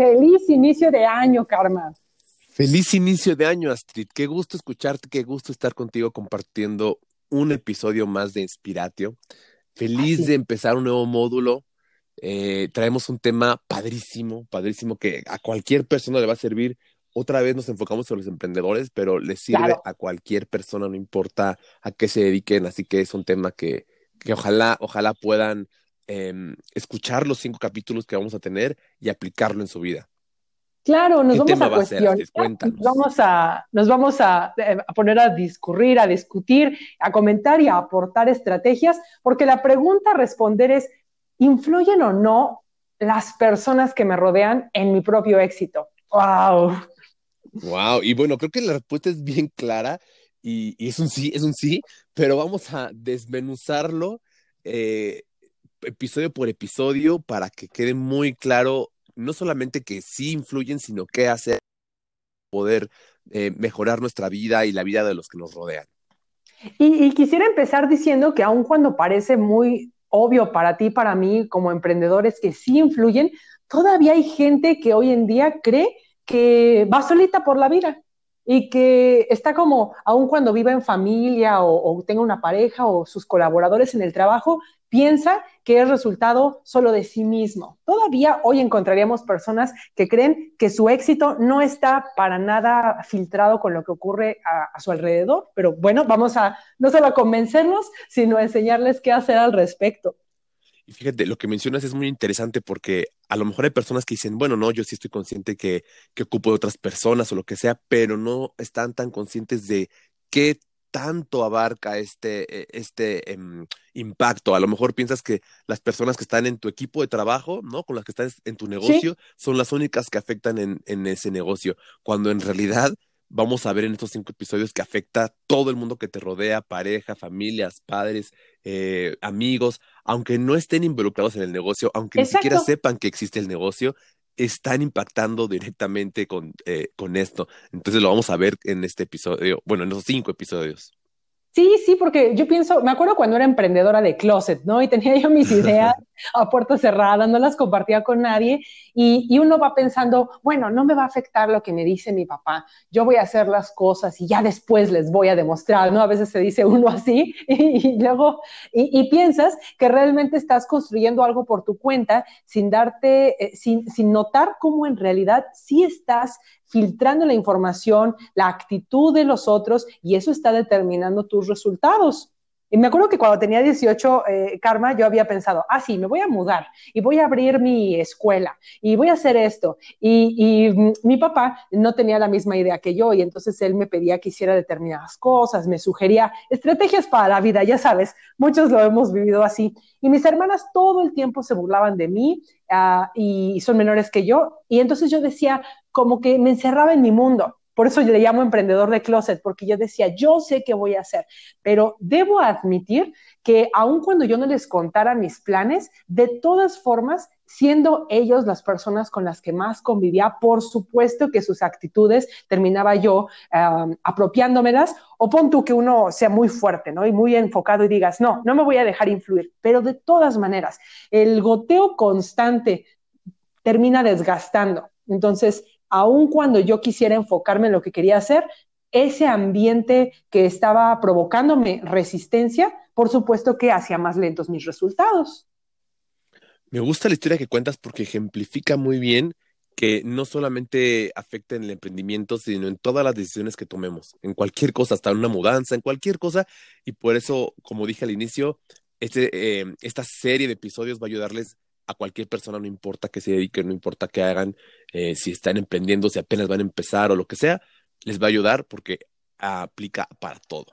Feliz inicio de año, Karma. Feliz inicio de año, Astrid. Qué gusto escucharte, qué gusto estar contigo compartiendo un episodio más de Inspiratio. Feliz de empezar un nuevo módulo. Eh, traemos un tema padrísimo, padrísimo que a cualquier persona le va a servir. Otra vez nos enfocamos en los emprendedores, pero le sirve a cualquier persona, no importa a qué se dediquen. Así que es un tema que, que ojalá, ojalá puedan em, escuchar los cinco capítulos que vamos a tener y aplicarlo en su vida. Claro, nos vamos a cuestionar, nos vamos a, nos vamos a, poner a discurrir, a discutir, a comentar y a aportar estrategias, porque la pregunta a responder es, ¿influyen o no las personas que me rodean en mi propio éxito? ¡Wow! Wow, y bueno, creo que la respuesta es bien clara y, es un sí, es un sí, pero vamos a desmenuzarlo eh, episodio por episodio para que quede muy claro no solamente que sí influyen, sino qué hacer poder eh, mejorar nuestra vida y la vida de los que nos rodean. Y, quisiera empezar diciendo que aun cuando parece muy obvio para ti, para mí, como emprendedores que sí influyen, todavía hay gente que hoy en día cree que va solita por la vida y que está como, aun cuando viva en familia o, o, tenga una pareja o sus colaboradores en el trabajo, piensa que es resultado solo de sí mismo. Todavía hoy encontraríamos personas que creen que su éxito no está para nada filtrado con lo que ocurre a, su alrededor, pero bueno, vamos a no solo a convencerlos, sino a enseñarles qué hacer al respecto. Y fíjate, lo que mencionas es muy interesante porque a lo mejor hay personas que dicen, bueno, no, yo sí estoy consciente que ocupo de otras personas o lo que sea, pero no están tan conscientes de qué tanto abarca este, e, este em, impacto. A lo mejor piensas que las personas que están en tu equipo de trabajo, ¿no? Con las que estás en tu negocio, son las únicas que afectan en, en, ese negocio, cuando en realidad vamos a ver en estos cinco episodios que afecta todo el mundo que te rodea, pareja, familias, padres, eh, amigos, aunque no estén involucrados en el negocio, aunque ni siquiera sepan que existe el negocio, están impactando directamente con, eh, con esto. Entonces lo vamos a ver en este episodio, bueno, en esos cinco episodios. Sí, sí, porque yo pienso, me acuerdo cuando era emprendedora de closet, ¿no? Y tenía yo mis ideas a puerta cerrada, no las compartía con nadie, y, uno va pensando, bueno, no me va a afectar lo que me dice mi papá, yo voy a hacer las cosas y ya después les voy a demostrar, ¿no? A veces se dice uno así, y, luego, y, piensas que realmente estás construyendo algo por tu cuenta sin darte, eh, sin, sin notar cómo en realidad sí estás filtrando la información, la actitud de los otros y eso está determinando tus resultados. Y me acuerdo que cuando tenía 18, eh, Karma, yo había pensado, ah, sí, me voy a mudar y voy a abrir mi escuela y voy a hacer esto. Y, y, mi papá no tenía la misma idea que yo y entonces él me pedía que hiciera determinadas cosas, me sugería estrategias para la vida, ya sabes, muchos lo hemos vivido así. Y mis hermanas todo el tiempo se burlaban de mí uh, y son menores que yo. Y entonces yo decía, como que me encerraba en mi mundo. Por eso yo le llamo emprendedor de closet, porque yo decía, yo sé qué voy a hacer, pero debo admitir que aun cuando yo no les contara mis planes, de todas formas, siendo ellos las personas con las que más convivía, por supuesto que sus actitudes terminaba yo apropiándomelas, o pon tú que uno sea muy fuerte, ¿no? Y muy enfocado y digas, no, no me voy a dejar influir, pero de todas maneras, el goteo constante termina desgastando. Entonces, aun cuando yo quisiera enfocarme en lo que quería hacer, ese ambiente que estaba provocándome resistencia, por supuesto que hacía más lentos mis resultados. Me gusta la historia que cuentas porque ejemplifica muy bien que no solamente afecta en el emprendimiento, sino en todas las decisiones que tomemos, en cualquier cosa, hasta en una mudanza, en cualquier cosa. Y por eso, como dije al inicio, este, eh, esta serie de episodios va a ayudarles a cualquier persona, no importa que se dediquen, no importa que hagan, eh, si están emprendiendo, si apenas van a empezar o lo que sea, les va a ayudar porque aplica para todo.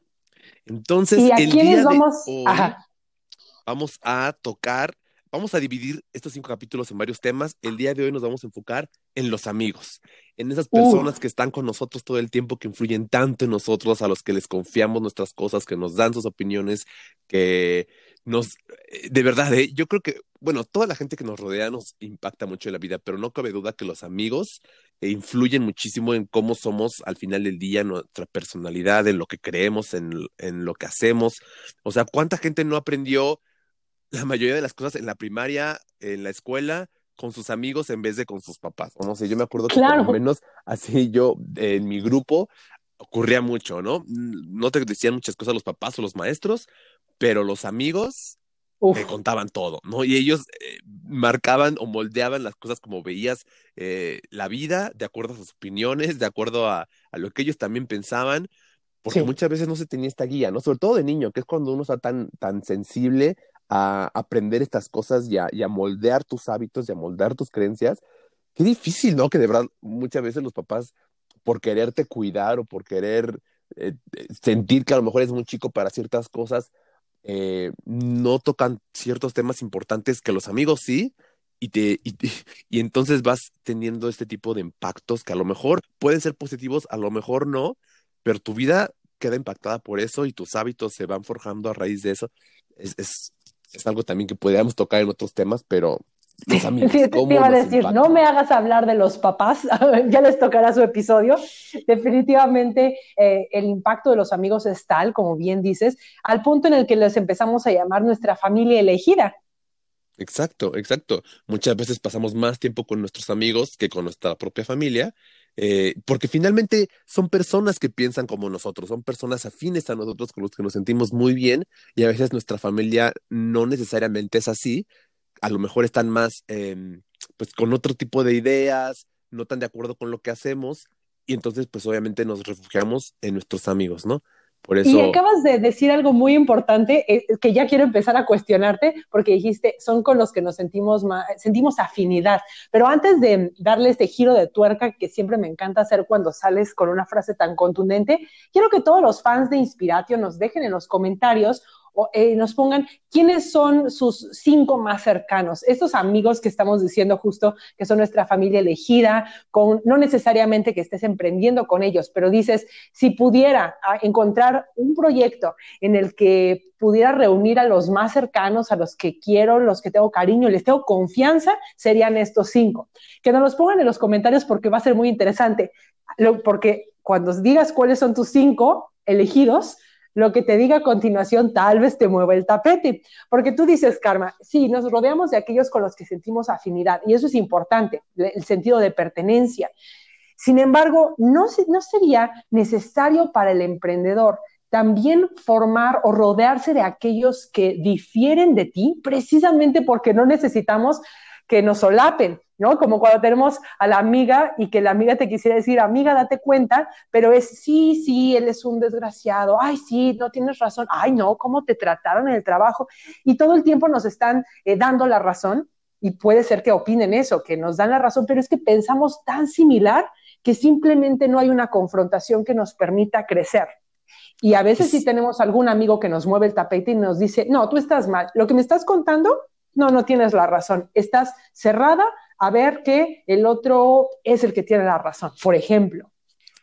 Entonces, el día vamos? De hoy, vamos a tocar, vamos a dividir estos cinco capítulos en varios temas. El día de hoy nos vamos a enfocar en los amigos, en esas personas que están con nosotros todo el tiempo, que influyen tanto en nosotros, a los que les confiamos nuestras cosas, que nos dan sus opiniones, que nos, eh, de verdad, ¿eh? yo creo que, bueno, toda la gente que nos rodea nos impacta mucho en la vida, pero no cabe duda que los amigos eh, influyen muchísimo en cómo somos al final del día, nuestra personalidad, en lo que creemos, en, en lo que hacemos. O sea, ¿cuánta gente no aprendió la mayoría de las cosas en la primaria, en la escuela, con sus amigos en vez de con sus papás. O no sé, yo me acuerdo que por lo menos así yo en mi grupo ocurría mucho, ¿no? No te decían muchas cosas los papás o los maestros, pero los amigos te contaban todo, ¿no? Y ellos eh, marcaban o moldeaban las cosas como veías eh, la vida, de acuerdo a sus opiniones, de acuerdo a, a lo que ellos también pensaban, porque muchas veces no se tenía esta guía, ¿no? Sobre todo de niño, que es cuando uno está tan, tan sensible a aprender estas cosas y a, y a moldear tus hábitos y a moldear tus creencias. Qué difícil, ¿no? Que de verdad muchas veces los papás, por quererte cuidar o por querer eh, sentir que a lo mejor es muy chico para ciertas cosas, eh, no tocan ciertos temas importantes que los amigos sí, y, te, y, y, entonces vas teniendo este tipo de impactos que a lo mejor pueden ser positivos, a lo mejor no, pero tu vida queda impactada por eso y tus hábitos se van forjando a raíz de eso. Es, es, es algo también que podríamos tocar en otros temas, pero los amigos, sí, te iba a decir, no me hagas hablar de los papás, ya les tocará su episodio. Definitivamente eh, el impacto de los amigos es tal, como bien dices, al punto en el que les empezamos a llamar nuestra familia elegida. Exacto, exacto. Muchas veces pasamos más tiempo con nuestros amigos que con nuestra propia familia eh, porque finalmente son personas que piensan como nosotros, son personas afines a nosotros con los que nos sentimos muy bien y a veces nuestra familia no necesariamente es así, a lo mejor están más em, pues con otro tipo de ideas, no tan de acuerdo con lo que hacemos y entonces pues obviamente nos refugiamos en nuestros amigos, ¿no? Y acabas de decir algo muy importante eh, que ya quiero empezar a cuestionarte porque dijiste, son con los que nos sentimos, sentimos afinidad. Pero antes de darle este giro de tuerca que siempre me encanta hacer cuando sales con una frase tan contundente, quiero que todos los fans de Inspiratio nos dejen en los comentarios eh, nos pongan quiénes son sus cinco más cercanos, estos amigos que estamos diciendo justo que son nuestra familia elegida, con, no necesariamente que estés emprendiendo con ellos, pero dices, si pudiera ah, encontrar un proyecto en el que pudiera reunir a los más cercanos, a los que quiero, los que tengo cariño, les tengo confianza, serían estos cinco. Que nos los pongan en los comentarios porque va a ser muy interesante, porque cuando digas cuáles son tus cinco elegidos, lo que te diga a continuación tal vez te mueva el tapete, porque tú dices, Karma, sí, nos rodeamos de aquellos con los que sentimos afinidad, y eso es importante, el sentido de pertenencia. Sin embargo, no, no sería necesario para el emprendedor también formar o rodearse de aquellos que difieren de ti, precisamente porque no necesitamos que nos solapen, ¿no? Como cuando tenemos a la amiga y que la amiga te quisiera decir, amiga, date cuenta, pero es, sí, sí, él es un desgraciado, ay, sí, no tienes razón, ay, no, ¿cómo te trataron en el trabajo? Y todo el tiempo nos están eh, dando la razón y puede ser que opinen eso, que nos dan la razón, pero es que pensamos tan similar que simplemente no hay una confrontación que nos permita crecer. Y a veces sí tenemos algún amigo que nos mueve el tapete y nos dice, no, tú estás mal, lo que me estás contando no, no tienes la razón. Estás cerrada a ver que el otro es el que tiene la razón, por ejemplo.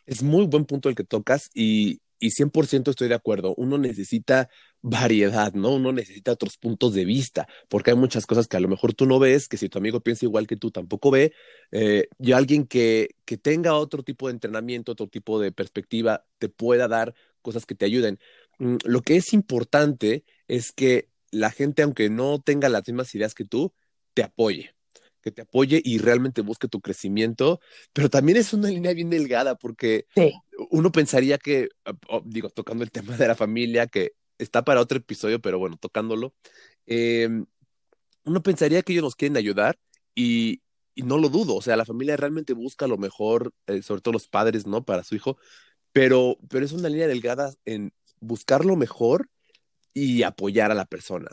Es muy buen punto el que tocas y, y 100% estoy de acuerdo. Uno necesita variedad, ¿no? Uno necesita otros puntos de vista, porque hay muchas cosas que a lo mejor tú no ves, que si tu amigo piensa igual que tú tampoco ve, eh, y alguien que, que tenga otro tipo de entrenamiento, otro tipo de perspectiva, te pueda dar cosas que te ayuden. Mm, lo que es importante es que la gente, aunque no tenga las mismas ideas que tú, te apoye, que te apoye y realmente busque tu crecimiento, pero también es una línea bien delgada porque uno pensaría que, digo, tocando el tema de la familia, que está para otro episodio, pero bueno, tocándolo, em, uno pensaría que ellos nos quieren ayudar y, no lo dudo, o sea, la familia realmente busca lo mejor, eh, sobre todo los padres, ¿no? Para su hijo, pero, pero es una línea delgada en buscar lo mejor y apoyar a la persona.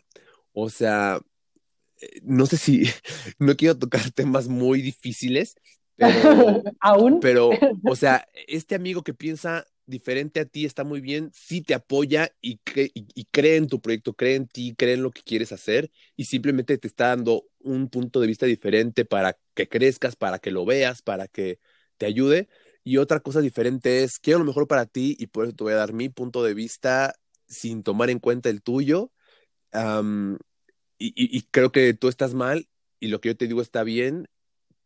O sea, eh, no sé si, no quiero tocar temas muy difíciles, pero, aún. Pero, o sea, este amigo que piensa diferente a ti está muy bien, sí te apoya y, y, cree en tu proyecto, cree en ti, cree en lo que quieres hacer y simplemente te está dando un punto de vista diferente para que crezcas, para que lo veas, para que te ayude. Y otra cosa diferente es, quiero lo mejor para ti y por eso te voy a dar mi punto de vista sin tomar en cuenta el tuyo. y, creo que tú estás mal y lo que yo te digo está bien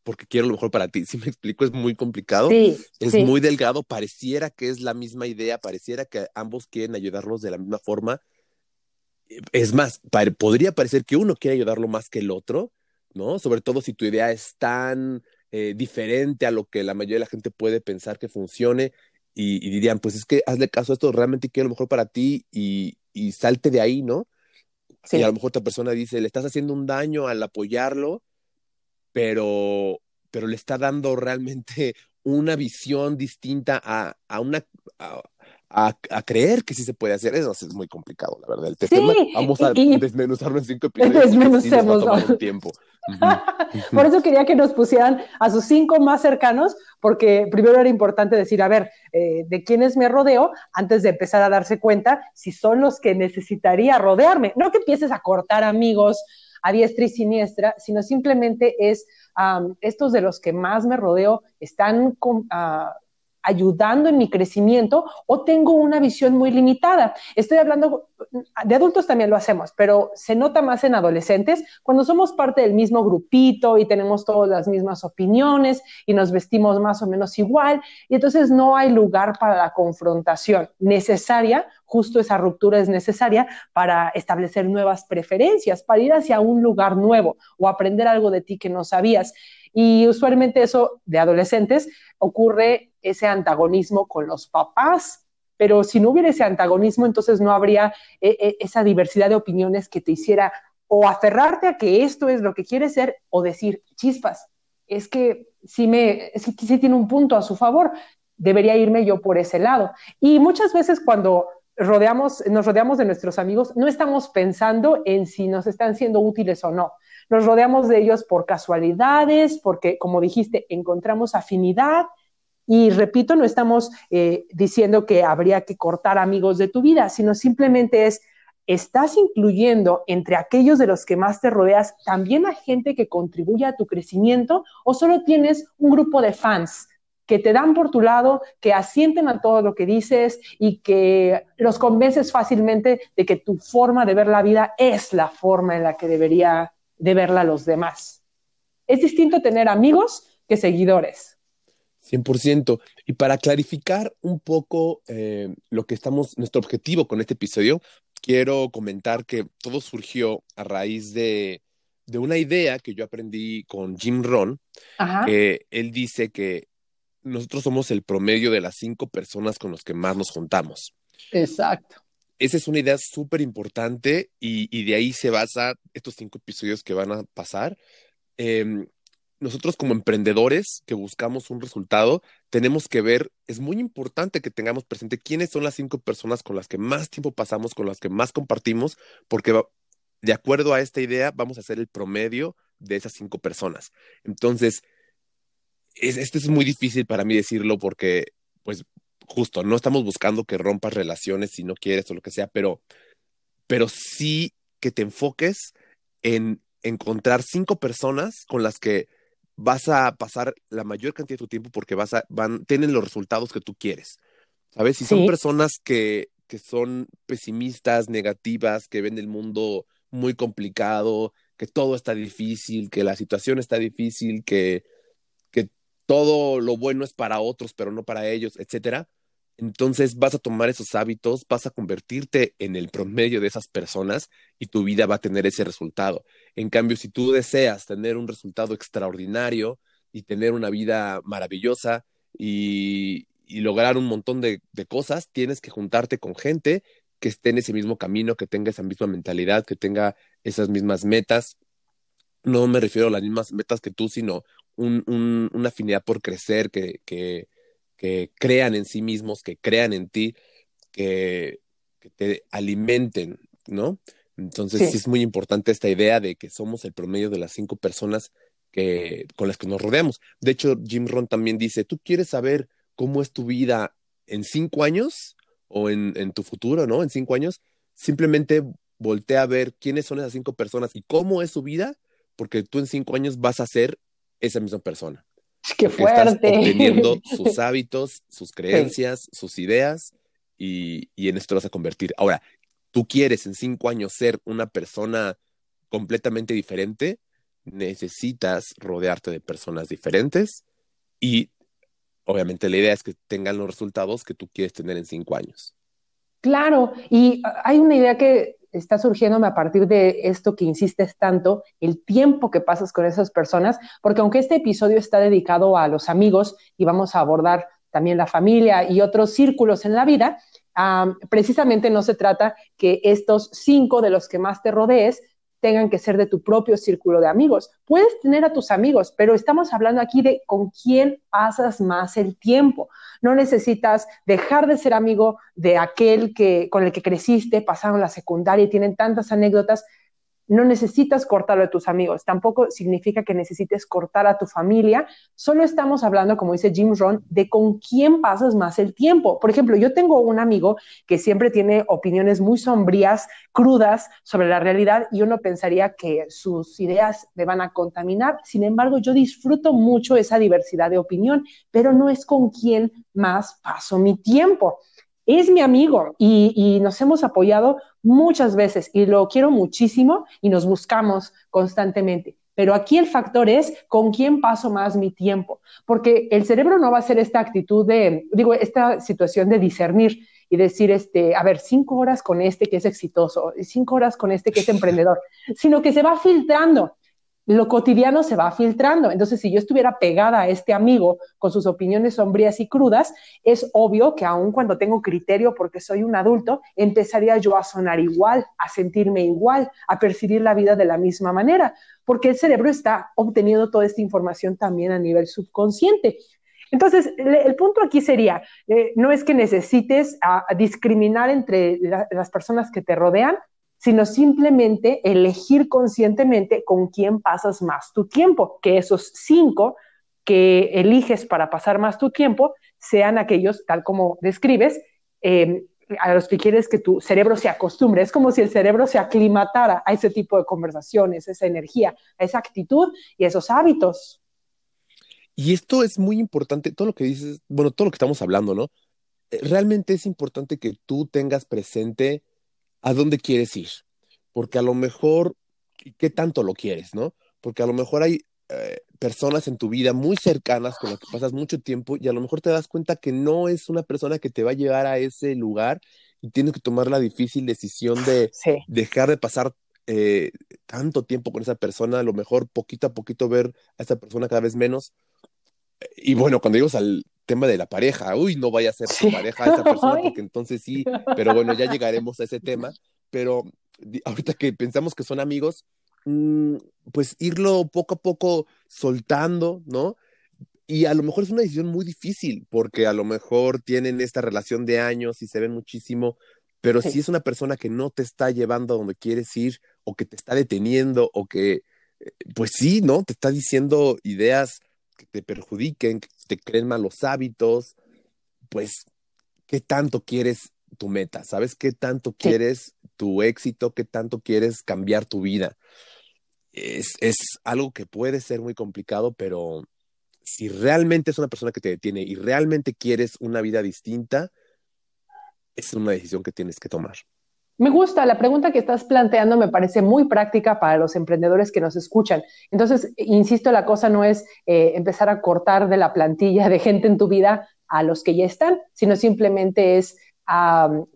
porque quiero lo mejor para ti. Si me explico, es muy complicado, es muy delgado, pareciera que es la misma idea, pareciera que ambos quieren ayudarlos de la misma forma. Es más, podría parecer que uno quiere ayudarlo más que el otro, ¿no? Sobre todo si tu idea es tan eh, diferente a lo que la mayoría de la gente puede pensar que funcione y, dirían, pues es que hazle caso a esto, realmente quiero lo mejor para ti y, y salte de ahí, ¿no? Y a lo mejor otra persona dice, le estás haciendo un daño al apoyarlo, pero, pero le está dando realmente una visión distinta a, a una, a, creer que sí se puede hacer. Eso es muy complicado, la verdad. El tema, vamos a desmenuzarlo en cinco episodios. Desmenucemos. tiempo. Por eso quería que nos pusieran a sus cinco más cercanos, porque primero era importante decir, a ver, eh, de quiénes me rodeo, antes de empezar a darse cuenta si son los que necesitaría rodearme. No que empieces a cortar amigos a diestra y siniestra, sino simplemente es estos de los que más me rodeo están con, ah, ayudando en mi crecimiento o tengo una visión muy limitada. Estoy hablando, de adultos también lo hacemos, pero se nota más en adolescentes cuando somos parte del mismo grupito y tenemos todas las mismas opiniones y nos vestimos más o menos igual y entonces no hay lugar para la confrontación necesaria, justo esa ruptura es necesaria para establecer nuevas preferencias, para ir hacia un lugar nuevo o aprender algo de ti que no sabías. Y usualmente eso de adolescentes ocurre ese antagonismo con los papás, pero si no hubiera ese antagonismo, entonces no habría eh, eh, esa diversidad de opiniones que te hiciera o aferrarte a que esto es lo que quieres ser o decir, chispas, es que sí, me, sí, sí tiene un punto a su favor, debería irme yo por ese lado. Y muchas veces cuando rodeamos, nos rodeamos de nuestros amigos, no estamos pensando en si nos están siendo útiles o no. Nos rodeamos de ellos por casualidades, porque, como dijiste, encontramos afinidad. Y repito, no estamos eh, diciendo que habría que cortar amigos de tu vida, sino simplemente es, ¿estás incluyendo entre aquellos de los que más te rodeas también a gente que contribuye a tu crecimiento o solo tienes un grupo de fans? que te dan por tu lado, que asienten a todo lo que dices y que los convences fácilmente de que tu forma de ver la vida es la forma en la que debería de verla los demás. Es distinto tener amigos que seguidores. 100%. Y para clarificar un poco eh, lo que estamos, nuestro objetivo con este episodio, quiero comentar que todo surgió a raíz de, de una idea que yo aprendí con Jim Ron, él dice que nosotros somos el promedio de las cinco personas con las que más nos juntamos. Exacto esa es una idea súper importante y, de ahí se basa estos cinco episodios que van a pasar. Em, nosotros como emprendedores que buscamos un resultado, tenemos que ver, es muy importante que tengamos presente quiénes son las cinco personas con las que más tiempo pasamos, con las que más compartimos, porque de acuerdo a esta idea vamos a hacer el promedio de esas cinco personas. Entonces, es, esto es muy difícil para mí decirlo porque, pues, justo, no estamos buscando que rompas relaciones si no quieres o lo que sea, pero, pero sí que te enfoques en encontrar cinco personas con las que vas a pasar la mayor cantidad de tu tiempo porque vas a, van, tienen los resultados que tú quieres. ¿Sabes? Si son personas que, que son pesimistas, negativas, que ven el mundo muy complicado, que todo está difícil, que la situación está difícil, que, que todo lo bueno es para otros, pero no para ellos, etcétera. Entonces vas a tomar esos hábitos, vas a convertirte en el promedio de esas personas y tu vida va a tener ese resultado. En cambio, si tú deseas tener un resultado extraordinario y tener una vida maravillosa y, lograr un montón de, cosas, tienes que juntarte con gente que esté en ese mismo camino, que tenga esa misma mentalidad, que tenga esas mismas metas. No me refiero a las mismas metas que tú, sino una afinidad por crecer, que, que crean en sí mismos, que crean en ti, que, te alimenten, ¿no? Entonces sí. es muy importante esta idea de que somos el promedio de las cinco personas que, con las que nos rodeamos. De hecho, Jim Ron también dice, ¿tú quieres saber cómo es tu vida en cinco años o en, en tu futuro, ¿no? En cinco años, simplemente voltea a ver quiénes son esas cinco personas y cómo es su vida, porque tú en cinco años vas a ser esa misma persona. ¡Qué fuerte! Estás obteniendo sus hábitos, sus creencias, sus ideas y, en esto vas a convertir. Ahora, tú quieres en cinco años ser una persona completamente diferente, necesitas rodearte de personas diferentes y obviamente la idea es que tengan los resultados que tú quieres tener en cinco años. Claro, y hay una idea que está surgiéndome a partir de esto que insistes tanto, el tiempo que pasas con esas personas, porque aunque este episodio está dedicado a los amigos y vamos a abordar también la familia y otros círculos en la vida, precisamente no se trata que estos cinco de los que más te rodees tengan que ser de tu propio círculo de amigos. Puedes tener a tus amigos, pero estamos hablando aquí de con quién pasas más el tiempo. No necesitas dejar de ser amigo de aquel que con el que creciste, pasaron la secundaria y tienen tantas anécdotas no necesitas cortarlo de tus amigos, tampoco significa que necesites cortar a tu familia, solo estamos hablando, como dice Jim Rohn, de con quién pasas más el tiempo. Por ejemplo, yo tengo un amigo que siempre tiene opiniones muy sombrías, crudas sobre la realidad y uno pensaría que sus ideas me van a contaminar. Sin embargo, yo disfruto mucho esa diversidad de opinión, pero no es con quién más paso mi tiempo es mi amigo y, nos hemos apoyado muchas veces y lo quiero muchísimo y nos buscamos constantemente. Pero aquí el factor es con quién paso más mi tiempo, porque el cerebro no va a ser esta actitud de, digo, esta situación de discernir y decir, este, a ver, cinco horas con este que es exitoso, cinco horas con este que es emprendedor, sino que se va filtrando lo cotidiano se va filtrando. Entonces, si yo estuviera pegada a este amigo con sus opiniones sombrías y crudas, es obvio que aun cuando tengo criterio porque soy un adulto, empezaría yo a sonar igual, a sentirme igual, a percibir la vida de la misma manera, porque el cerebro está obteniendo toda esta información también a nivel subconsciente. Entonces, el punto aquí sería, eh, no es que necesites discriminar entre las personas que te rodean, sino simplemente elegir conscientemente con quién pasas más tu tiempo, que esos cinco que eliges para pasar más tu tiempo sean aquellos, tal como describes, em, a los que quieres que tu cerebro se acostumbre. Es como si el cerebro se aclimatara a ese tipo de conversaciones, esa energía, a esa actitud y esos hábitos. Y esto es muy importante, todo lo que dices, bueno, todo lo que estamos hablando, ¿no? Eh, realmente es importante que tú tengas presente a dónde quieres ir, porque a lo mejor, ¿qué tanto lo quieres, no? Porque a lo mejor hay eh, personas en tu vida muy cercanas con las que pasas mucho tiempo y a lo mejor te das cuenta que no es una persona que te va a llevar a ese lugar y tienes que tomar la difícil decisión de dejar de pasar eh, tanto tiempo con esa persona, a lo mejor poquito a poquito ver a esa persona cada vez menos. Y bueno, cuando digo al tema de la pareja, uy, no vaya a ser tu pareja esa persona, porque entonces sí, pero bueno, ya llegaremos a ese tema, pero ahorita que pensamos que son amigos, mm, pues irlo poco a poco soltando, ¿no? Y a lo mejor es una decisión muy difícil, porque a lo mejor tienen esta relación de años y se ven muchísimo, pero si es una persona que no te está llevando a donde quieres ir, o que te está deteniendo, o que, eh, pues sí, ¿no? Te está diciendo ideas que te perjudiquen, que te creen malos hábitos, pues, ¿qué tanto quieres tu meta? ¿Sabes qué tanto quieres tu éxito? ¿Qué tanto quieres cambiar tu vida? Es, es algo que puede ser muy complicado, pero si realmente es una persona que te detiene y realmente quieres una vida distinta, es una decisión que tienes que tomar. Me gusta, la pregunta que estás planteando me parece muy práctica para los emprendedores que nos escuchan. Entonces, insisto, la cosa no es eh, empezar a cortar de la plantilla de gente en tu vida a los que ya están, sino simplemente es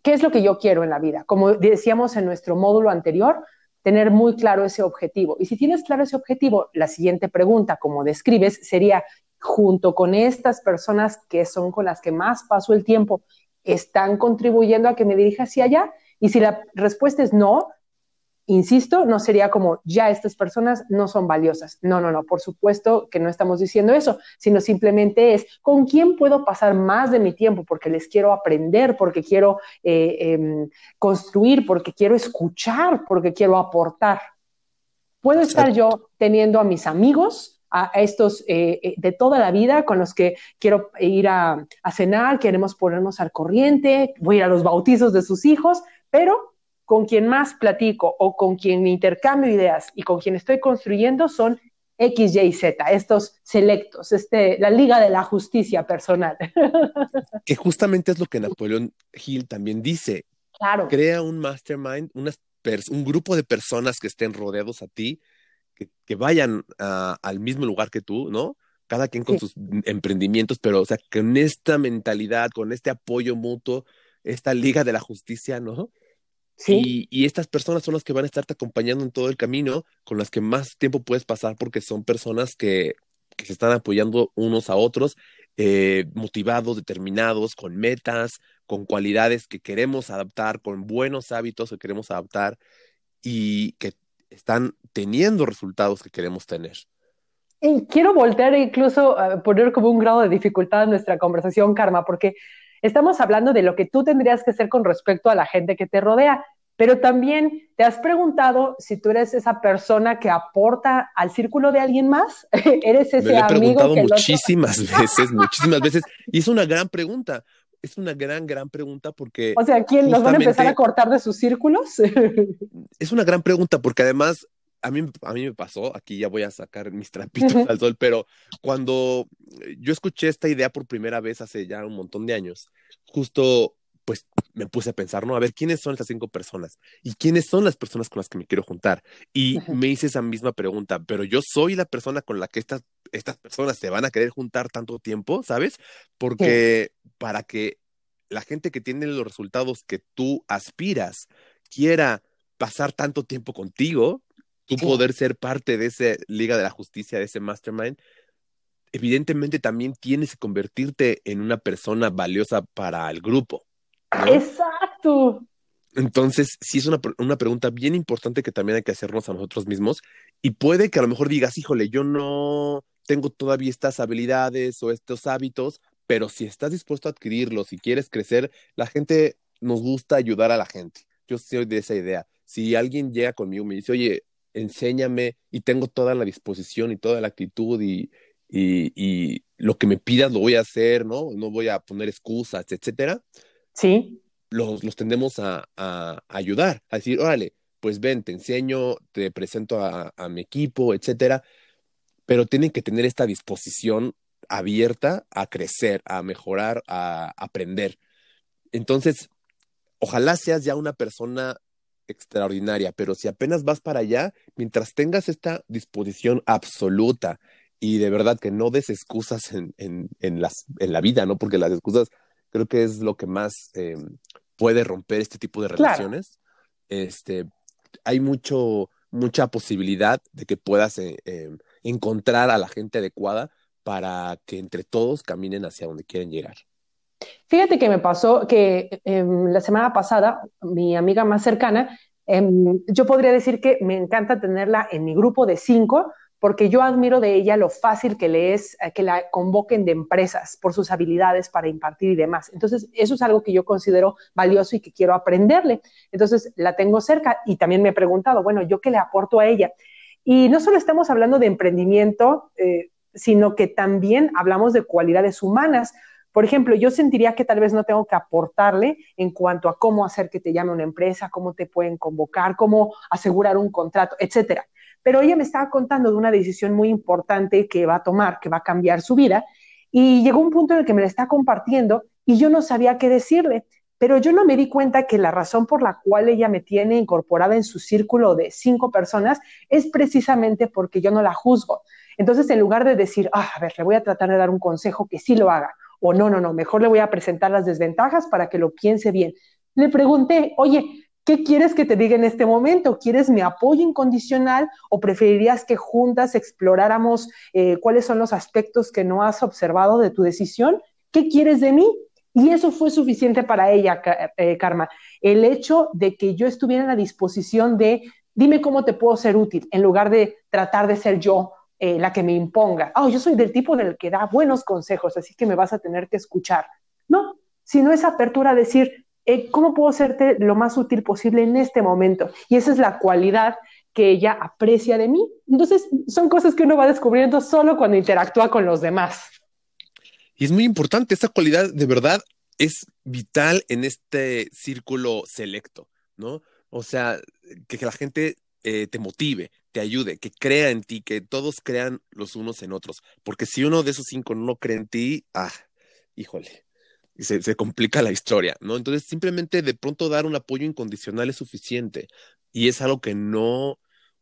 qué es lo que yo quiero en la vida. Como decíamos en nuestro módulo anterior, tener muy claro ese objetivo. Y si tienes claro ese objetivo, la siguiente pregunta, como describes, sería, junto con estas personas que son con las que más paso el tiempo, ¿están contribuyendo a que me dirija hacia allá? Y si la respuesta es no, insisto, no sería como ya estas personas no son valiosas. No, no, no, por supuesto que no estamos diciendo eso, sino simplemente es con quién puedo pasar más de mi tiempo porque les quiero aprender, porque quiero eh, em, construir, porque quiero escuchar, porque quiero aportar. Puedo estar yo teniendo a mis amigos, a estos eh, eh, de toda la vida con los que quiero ir a, a cenar, queremos ponernos al corriente, voy a ir a los bautizos de sus hijos, pero con quien más platico o con quien intercambio ideas y con quien estoy construyendo son X, Y, Z, estos selectos, este, la liga de la justicia personal. Que justamente es lo que Napoleón Hill también dice. Claro. Crea un mastermind, un grupo de personas que estén rodeados a ti, que, vayan al mismo lugar que tú, ¿no? Cada quien con sus emprendimientos, pero, o sea, con esta mentalidad, con este apoyo mutuo, esta liga de la justicia, ¿no? Y, y, estas personas son las que van a estarte acompañando en todo el camino, con las que más tiempo puedes pasar porque son personas que, que se están apoyando unos a otros, eh, motivados, determinados, con metas, con cualidades que queremos adaptar, con buenos hábitos que queremos adaptar y que están teniendo resultados que queremos tener. Y quiero voltear e incluso poner como un grado de dificultad en nuestra conversación, Karma, porque estamos hablando de lo que tú tendrías que hacer con respecto a la gente que te rodea, pero también te has preguntado si tú eres esa persona que aporta al círculo de alguien más, eres ese Me lo he preguntado muchísimas veces, muchísimas veces, y es una gran pregunta. Es una gran, gran pregunta porque... O sea, ¿quién nos van a empezar a cortar de sus círculos? es una gran pregunta porque además a mí, a mí me pasó, aquí ya voy a sacar mis trapitos al sol, pero cuando yo escuché esta idea por primera vez hace ya un montón de años, justo pues me puse a pensar, ¿no? A ver, ¿quiénes son estas cinco personas? ¿Y quiénes son las personas con las que me quiero juntar? Y me hice esa misma pregunta, pero yo soy la persona con la que estas, estas personas se van a querer juntar tanto tiempo, ¿sabes? Porque para que la gente que tiene los resultados que tú aspiras quiera pasar tanto tiempo contigo, tú poder ser parte de esa Liga de la Justicia, de ese mastermind, evidentemente también tienes que convertirte en una persona valiosa para el grupo. Exacto. Entonces, sí es una, una, pregunta bien importante que también hay que hacernos a nosotros mismos. Y puede que a lo mejor digas, híjole, yo no tengo todavía estas habilidades o estos hábitos, pero si estás dispuesto a adquirirlos, y quieres crecer, la gente nos gusta ayudar a la gente. Yo soy de esa idea. Si alguien llega conmigo y me dice, oye, enséñame y tengo toda la disposición y toda la actitud y, y, lo que me pidas lo voy a hacer, ¿no? No voy a poner excusas, etcétera. Sí. Los, los tendemos a, a, ayudar, a decir, órale, pues ven, te enseño, te presento a, a mi equipo, etcétera. Pero tienen que tener esta disposición abierta a crecer, a mejorar, a aprender. Entonces, ojalá seas ya una persona extraordinaria, pero si apenas vas para allá, mientras tengas esta disposición absoluta y de verdad que no des excusas en, en, en, las, en la vida, ¿no? Porque las excusas creo que es lo que más eh, puede romper este tipo de relaciones. Este, hay mucho, mucha posibilidad de que puedas eh, eh, encontrar a la gente adecuada para que entre todos caminen hacia donde quieren llegar. Fíjate que me pasó que eh, la semana pasada, mi amiga más cercana, eh, yo podría decir que me encanta tenerla en mi grupo de cinco, porque yo admiro de ella lo fácil que le es eh, que la convoquen de empresas por sus habilidades para impartir y demás. Entonces, eso es algo que yo considero valioso y que quiero aprenderle. Entonces, la tengo cerca y también me he preguntado, bueno, ¿yo qué le aporto a ella? Y no solo estamos hablando de emprendimiento, eh, sino que también hablamos de cualidades humanas. Por ejemplo, yo sentiría que tal vez no tengo que aportarle en cuanto a cómo hacer que te llame una empresa, cómo te pueden convocar, cómo asegurar un contrato, etcétera. Pero ella me estaba contando de una decisión muy importante que va a tomar, que va a cambiar su vida, y llegó un punto en el que me la está compartiendo y yo no sabía qué decirle, pero yo no me di cuenta que la razón por la cual ella me tiene incorporada en su círculo de cinco personas es precisamente porque yo no la juzgo. Entonces, en lugar de decir, ah, a ver, le voy a tratar de dar un consejo que sí lo haga, o no, no, no, mejor le voy a presentar las desventajas para que lo piense bien. Le pregunté, oye, ¿qué quieres que te diga en este momento? ¿Quieres mi apoyo incondicional o preferirías que juntas exploráramos eh, cuáles son los aspectos que no has observado de tu decisión? ¿Qué quieres de mí? Y eso fue suficiente para ella, eh, Karma. El hecho de que yo estuviera en la disposición de, dime cómo te puedo ser útil, en lugar de tratar de ser yo eh, la que me imponga. Oh, yo soy del tipo del que da buenos consejos, así que me vas a tener que escuchar. No, sino esa apertura a decir, eh, ¿cómo puedo serte lo más útil posible en este momento? Y esa es la cualidad que ella aprecia de mí. Entonces, son cosas que uno va descubriendo solo cuando interactúa con los demás. Y es muy importante, esta cualidad de verdad es vital en este círculo selecto, ¿no? O sea, que, la gente eh, te motive, te ayude, que crea en ti, que todos crean los unos en otros. Porque si uno de esos cinco no cree en ti, ah, híjole, se, se complica la historia, ¿no? Entonces, simplemente de pronto dar un apoyo incondicional es suficiente. Y es algo que no,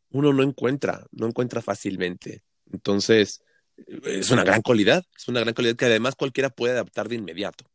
uno no encuentra, no encuentra fácilmente. Entonces, es una gran cualidad, es una gran cualidad que además cualquiera puede adaptar de inmediato.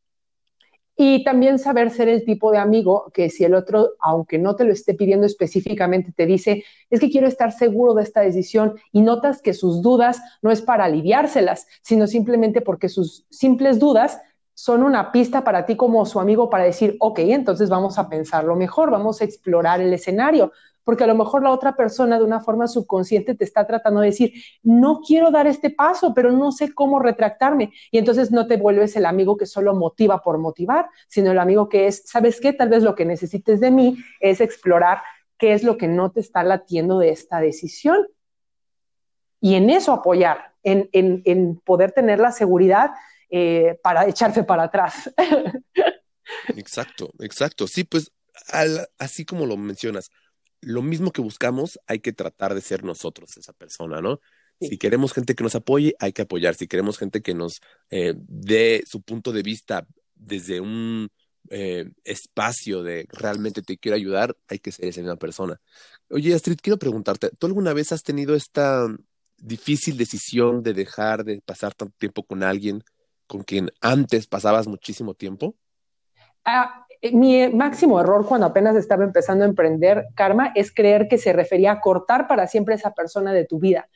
Y también saber ser el tipo de amigo que si el otro, aunque no te lo esté pidiendo específicamente, te dice, es que quiero estar seguro de esta decisión y notas que sus dudas no es para aliviárselas, sino simplemente porque sus simples dudas son una pista para ti como su amigo para decir, ok, entonces vamos a pensarlo mejor, vamos a explorar el escenario, porque a lo mejor la otra persona de una forma subconsciente te está tratando de decir, no quiero dar este paso, pero no sé cómo retractarme. Y entonces no te vuelves el amigo que solo motiva por motivar, sino el amigo que es, ¿sabes qué? Tal vez lo que necesites de mí es explorar qué es lo que no te está latiendo de esta decisión. Y en eso apoyar, en, en, poder tener la seguridad eh, para echarse para atrás. Exacto, exacto. Sí, pues así como lo mencionas, lo mismo que buscamos, hay que tratar de ser nosotros esa persona, ¿no? Si queremos gente que nos apoye, hay que apoyar. Si queremos gente que nos eh, dé su punto de vista desde un eh, espacio de realmente te quiero ayudar, hay que ser esa misma persona. Oye, Astrid, quiero preguntarte, ¿tú alguna vez has tenido esta difícil decisión de dejar de pasar tanto tiempo con alguien con quien antes pasabas muchísimo tiempo? Ah, mi máximo error cuando apenas estaba empezando a emprender karma es creer que se refería a cortar para siempre esa persona de tu vida.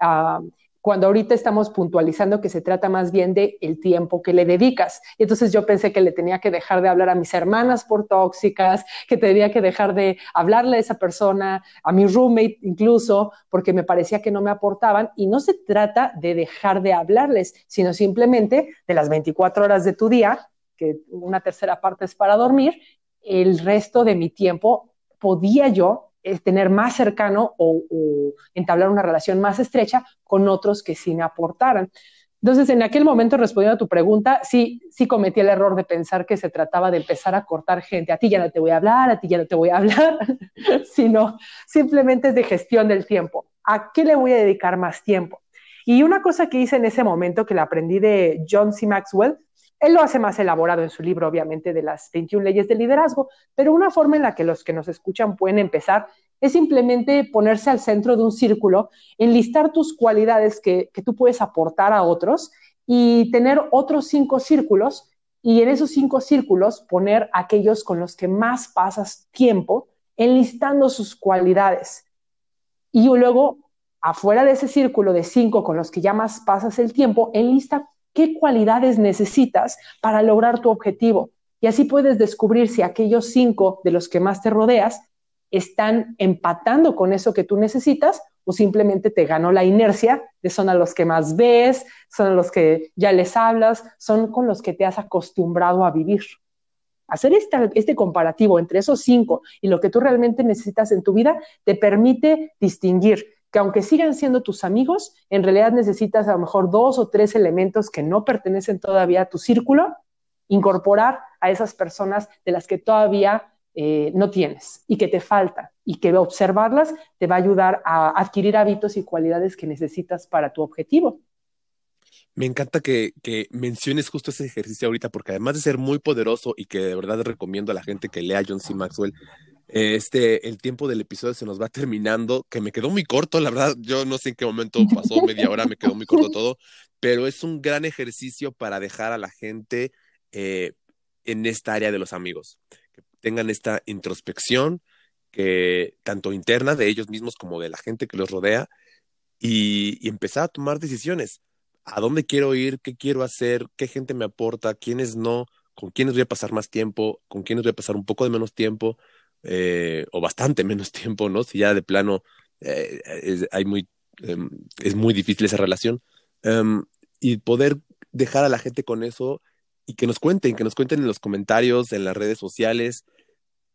Ah, cuando ahorita estamos puntualizando que se trata más bien de el tiempo que le dedicas. Y entonces yo pensé que le tenía que dejar de hablar a mis hermanas por tóxicas, que tenía que dejar de hablarle a esa persona, a mi roommate incluso, porque me parecía que no me aportaban. Y no se trata de dejar de hablarles, sino simplemente de las 24 horas de tu día, que una tercera parte es para dormir, el resto de mi tiempo podía yo eh, tener más cercano o, entablar una relación más estrecha con otros que sí me aportaran. Entonces, en aquel momento, respondiendo a tu pregunta, sí, sí cometí el error de pensar que se trataba de empezar a cortar gente. A ti ya no te voy a hablar, a ti ya no te voy a hablar, sino simplemente es de gestión del tiempo. ¿A qué le voy a dedicar más tiempo? Y una cosa que hice en ese momento, que la aprendí de John C. Maxwell, él lo hace más elaborado en su libro, obviamente, de las 21 leyes del liderazgo, pero una forma en la que los que nos escuchan pueden empezar es simplemente ponerse al centro de un círculo, enlistar tus cualidades que, tú puedes aportar a otros y tener otros cinco círculos y en esos cinco círculos poner aquellos con los que más pasas tiempo, enlistando sus cualidades. Y luego, afuera de ese círculo de cinco con los que ya más pasas el tiempo, enlista qué cualidades necesitas para lograr tu objetivo. Y así puedes descubrir si aquellos cinco de los que más te rodeas están empatando con eso que tú necesitas o simplemente te ganó la inercia de son a los que más ves, son a los que ya les hablas, son con los que te has acostumbrado a vivir. Hacer este comparativo entre esos cinco y lo que tú realmente necesitas en tu vida te permite distinguir que aunque sigan siendo tus amigos, en realidad necesitas a lo mejor dos o tres elementos que no pertenecen todavía a tu círculo, incorporar a esas personas de las que todavía eh, no tienes y que te faltan y que observarlas te va a ayudar a adquirir hábitos y cualidades que necesitas para tu objetivo. Me encanta que, que, menciones justo ese ejercicio ahorita, porque además de ser muy poderoso y que de verdad recomiendo a la gente que lea John C. Maxwell, este, el tiempo del episodio se nos va terminando, que me quedó muy corto, la verdad, yo no sé en qué momento pasó media hora, me quedó muy corto todo, pero es un gran ejercicio para dejar a la gente eh, en esta área de los amigos, que tengan esta introspección, que tanto interna de ellos mismos como de la gente que los rodea, y, y empezar a tomar decisiones. ¿A dónde quiero ir? ¿Qué quiero hacer? ¿Qué gente me aporta? ¿Quiénes no? ¿Con quiénes voy a pasar más tiempo? ¿Con quiénes voy a pasar un poco de menos tiempo? Eh, o bastante menos tiempo, ¿no? Si ya de plano eh, es, hay muy, em, es muy difícil esa relación. Em, y poder dejar a la gente con eso y que nos cuenten, que nos cuenten en los comentarios, en las redes sociales,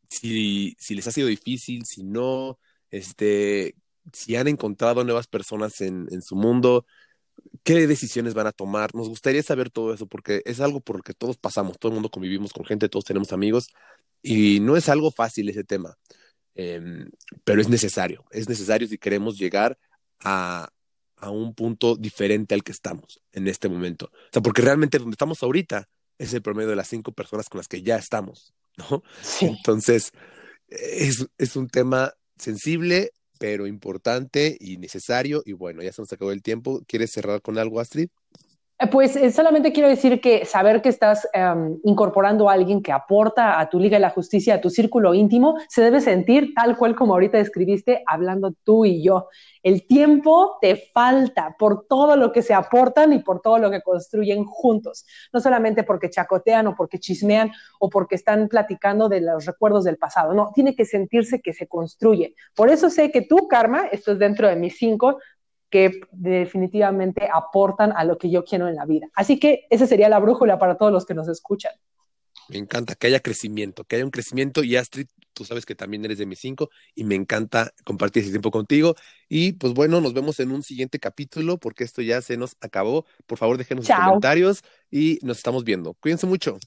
si, si les ha sido difícil, si no, este, si han encontrado nuevas personas en, en su mundo, qué decisiones van a tomar. Nos gustaría saber todo eso porque es algo por lo que todos pasamos, todo el mundo convivimos con gente, todos tenemos amigos y no es algo fácil ese tema, em, pero es necesario, es necesario si queremos llegar a, a un punto diferente al que estamos en este momento. O sea, porque realmente donde estamos ahorita es el promedio de las cinco personas con las que ya estamos, ¿no? Entonces, es, es un tema sensible, pero importante y necesario. Y bueno, ya se nos acabó el tiempo. ¿Quieres cerrar con algo, Astrid? Eh, pues eh, solamente quiero decir que saber que estás em, incorporando a alguien que aporta a tu Liga de la Justicia, a tu círculo íntimo, se debe sentir tal cual como ahorita describiste, hablando tú y yo. El tiempo te falta por todo lo que se aportan y por todo lo que construyen juntos. No solamente porque chacotean o porque chismean o porque están platicando de los recuerdos del pasado. No, tiene que sentirse que se construye. Por eso sé que tú, Karma, esto es dentro de mis cinco, que definitivamente aportan a lo que yo quiero en la vida. Así que esa sería la brújula para todos los que nos escuchan. Me encanta que haya crecimiento, que haya un crecimiento y Astrid, tú sabes que también eres de mis cinco y me encanta compartir ese tiempo contigo. Y pues bueno, nos vemos en un siguiente capítulo porque esto ya se nos acabó. Por favor, déjenos sus comentarios y nos estamos viendo. Cuídense mucho.